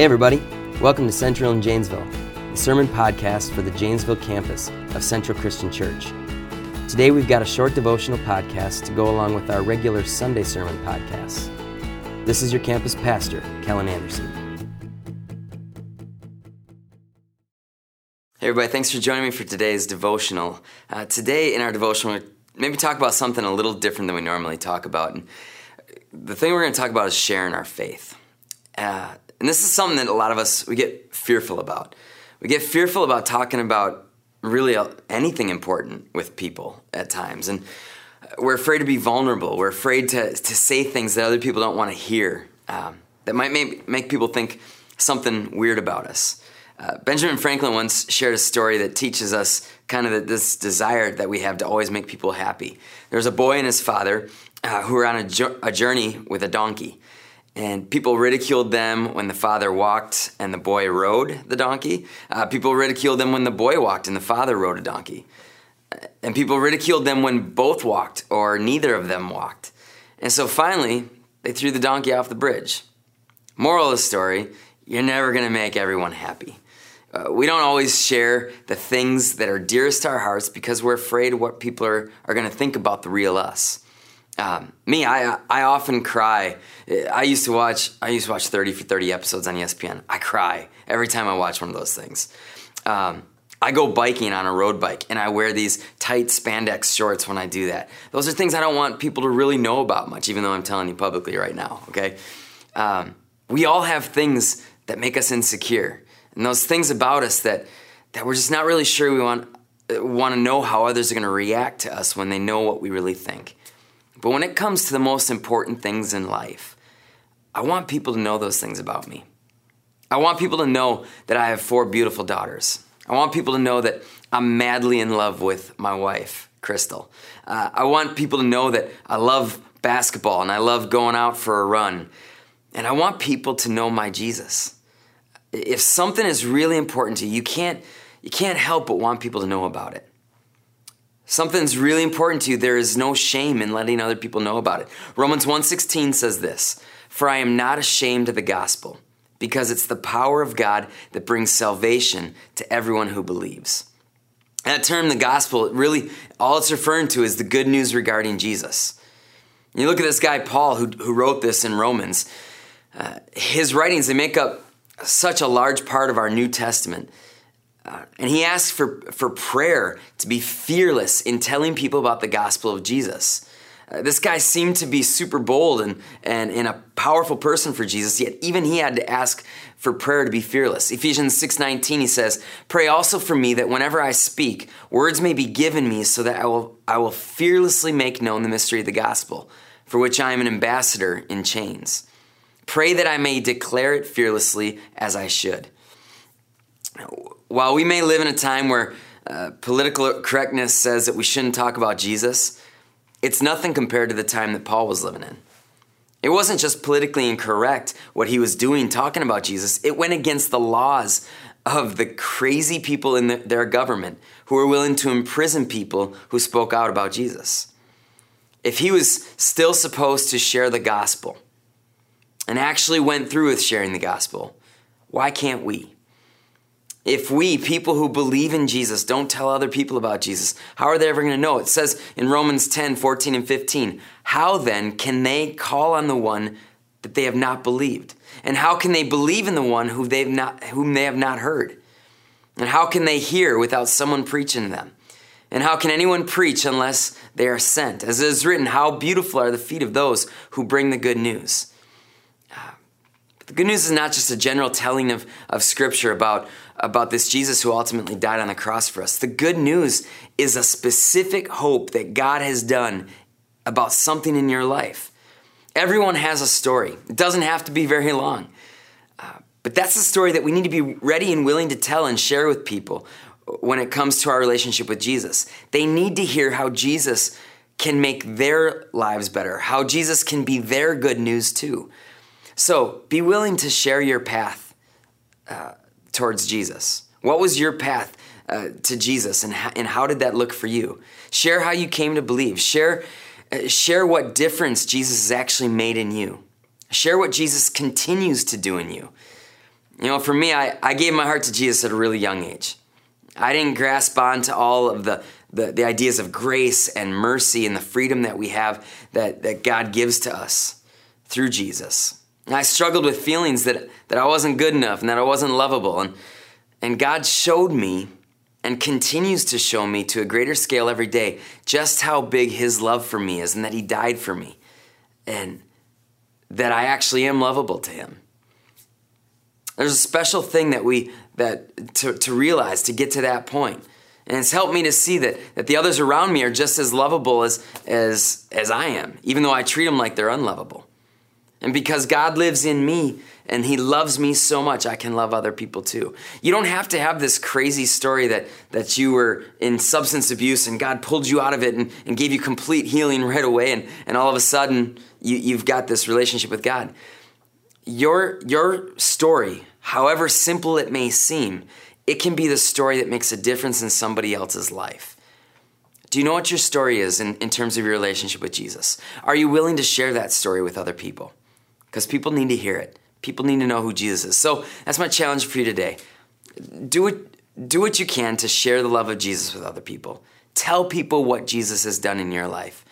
Hey, everybody. Welcome to Central in Janesville, the sermon podcast for the Janesville campus of Central Christian Church. Today, we've got a short devotional podcast to go along with our regular Sunday sermon podcasts. This is your campus pastor, Kellen Anderson. Hey, everybody. Thanks for joining me for today's devotional. Uh, today, in our devotional, maybe talk about something a little different than we normally talk about. And the thing we're going to talk about is sharing our faith. Uh, and this is something that a lot of us we get fearful about. We get fearful about talking about really anything important with people at times. And we're afraid to be vulnerable. We're afraid to, to say things that other people don't want to hear, um, that might make, make people think something weird about us. Uh, Benjamin Franklin once shared a story that teaches us kind of this desire that we have to always make people happy. There was a boy and his father uh, who were on a, a journey with a donkey. And people ridiculed them when the father walked and the boy rode the donkey. Uh, people ridiculed them when the boy walked and the father rode a donkey. And people ridiculed them when both walked or neither of them walked. And so finally, they threw the donkey off the bridge. Moral of the story you're never going to make everyone happy. Uh, we don't always share the things that are dearest to our hearts because we're afraid what people are, are going to think about the real us. Um, me, I I often cry. I used to watch I used to watch thirty for thirty episodes on ESPN. I cry every time I watch one of those things. Um, I go biking on a road bike and I wear these tight spandex shorts when I do that. Those are things I don't want people to really know about much, even though I'm telling you publicly right now. Okay, um, we all have things that make us insecure, and those things about us that that we're just not really sure we want want to know how others are going to react to us when they know what we really think. But when it comes to the most important things in life, I want people to know those things about me. I want people to know that I have four beautiful daughters. I want people to know that I'm madly in love with my wife, Crystal. Uh, I want people to know that I love basketball and I love going out for a run. And I want people to know my Jesus. If something is really important to you, you can't, you can't help but want people to know about it something's really important to you, there is no shame in letting other people know about it. Romans 1:16 says this, "For I am not ashamed of the gospel, because it's the power of God that brings salvation to everyone who believes." That term, the gospel, really all it's referring to is the good news regarding Jesus. You look at this guy Paul who, who wrote this in Romans. Uh, his writings they make up such a large part of our New Testament. Uh, and he asks for, for prayer to be fearless in telling people about the gospel of Jesus. Uh, this guy seemed to be super bold and, and, and a powerful person for Jesus, yet even he had to ask for prayer to be fearless. Ephesians 6:19 he says, "Pray also for me that whenever I speak, words may be given me so that I will I will fearlessly make known the mystery of the gospel, for which I am an ambassador in chains. Pray that I may declare it fearlessly as I should." While we may live in a time where uh, political correctness says that we shouldn't talk about Jesus, it's nothing compared to the time that Paul was living in. It wasn't just politically incorrect what he was doing talking about Jesus, it went against the laws of the crazy people in the, their government who were willing to imprison people who spoke out about Jesus. If he was still supposed to share the gospel and actually went through with sharing the gospel, why can't we? If we, people who believe in Jesus, don't tell other people about Jesus, how are they ever going to know? It says in Romans 10 14 and 15, how then can they call on the one that they have not believed? And how can they believe in the one who they've not, whom they have not heard? And how can they hear without someone preaching to them? And how can anyone preach unless they are sent? As it is written, how beautiful are the feet of those who bring the good news. Ah, The good news is not just a general telling of, of Scripture about, about this Jesus who ultimately died on the cross for us. The good news is a specific hope that God has done about something in your life. Everyone has a story, it doesn't have to be very long. Uh, but that's the story that we need to be ready and willing to tell and share with people when it comes to our relationship with Jesus. They need to hear how Jesus can make their lives better, how Jesus can be their good news too. So be willing to share your path uh, towards Jesus. What was your path uh, to Jesus, and, and how did that look for you? Share how you came to believe. Share, uh, share what difference Jesus has actually made in you. Share what Jesus continues to do in you. You know, for me, I, I gave my heart to Jesus at a really young age. I didn't grasp on to all of the, the, the ideas of grace and mercy and the freedom that we have that, that God gives to us through Jesus. I struggled with feelings that, that I wasn't good enough and that I wasn't lovable. And, and God showed me and continues to show me to a greater scale every day just how big His love for me is and that He died for me and that I actually am lovable to Him. There's a special thing that we that to, to realize to get to that point. And it's helped me to see that, that the others around me are just as lovable as, as, as I am, even though I treat them like they're unlovable. And because God lives in me and He loves me so much, I can love other people too. You don't have to have this crazy story that, that you were in substance abuse and God pulled you out of it and, and gave you complete healing right away, and, and all of a sudden you, you've got this relationship with God. Your, your story, however simple it may seem, it can be the story that makes a difference in somebody else's life. Do you know what your story is in, in terms of your relationship with Jesus? Are you willing to share that story with other people? Because people need to hear it. People need to know who Jesus is. So that's my challenge for you today. Do it, do what you can to share the love of Jesus with other people. Tell people what Jesus has done in your life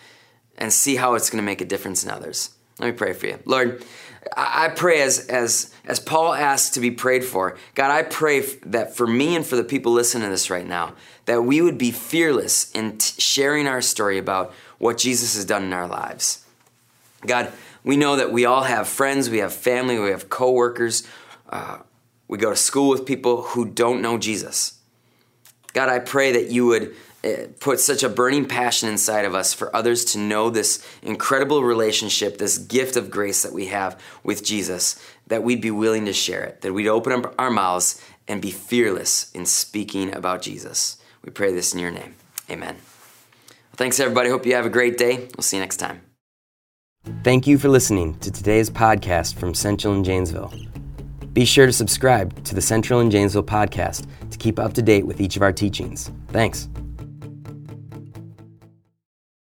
and see how it's going to make a difference in others. Let me pray for you. Lord, I pray as, as, as Paul asks to be prayed for, God, I pray that for me and for the people listening to this right now, that we would be fearless in t- sharing our story about what Jesus has done in our lives. God, we know that we all have friends, we have family, we have coworkers. Uh, we go to school with people who don't know Jesus. God, I pray that you would uh, put such a burning passion inside of us for others to know this incredible relationship, this gift of grace that we have with Jesus, that we'd be willing to share it, that we'd open up our mouths and be fearless in speaking about Jesus. We pray this in your name. Amen. Well, thanks, everybody. Hope you have a great day. We'll see you next time. Thank you for listening to today's podcast from Central in Janesville. Be sure to subscribe to the Central in Janesville podcast to keep up to date with each of our teachings. Thanks.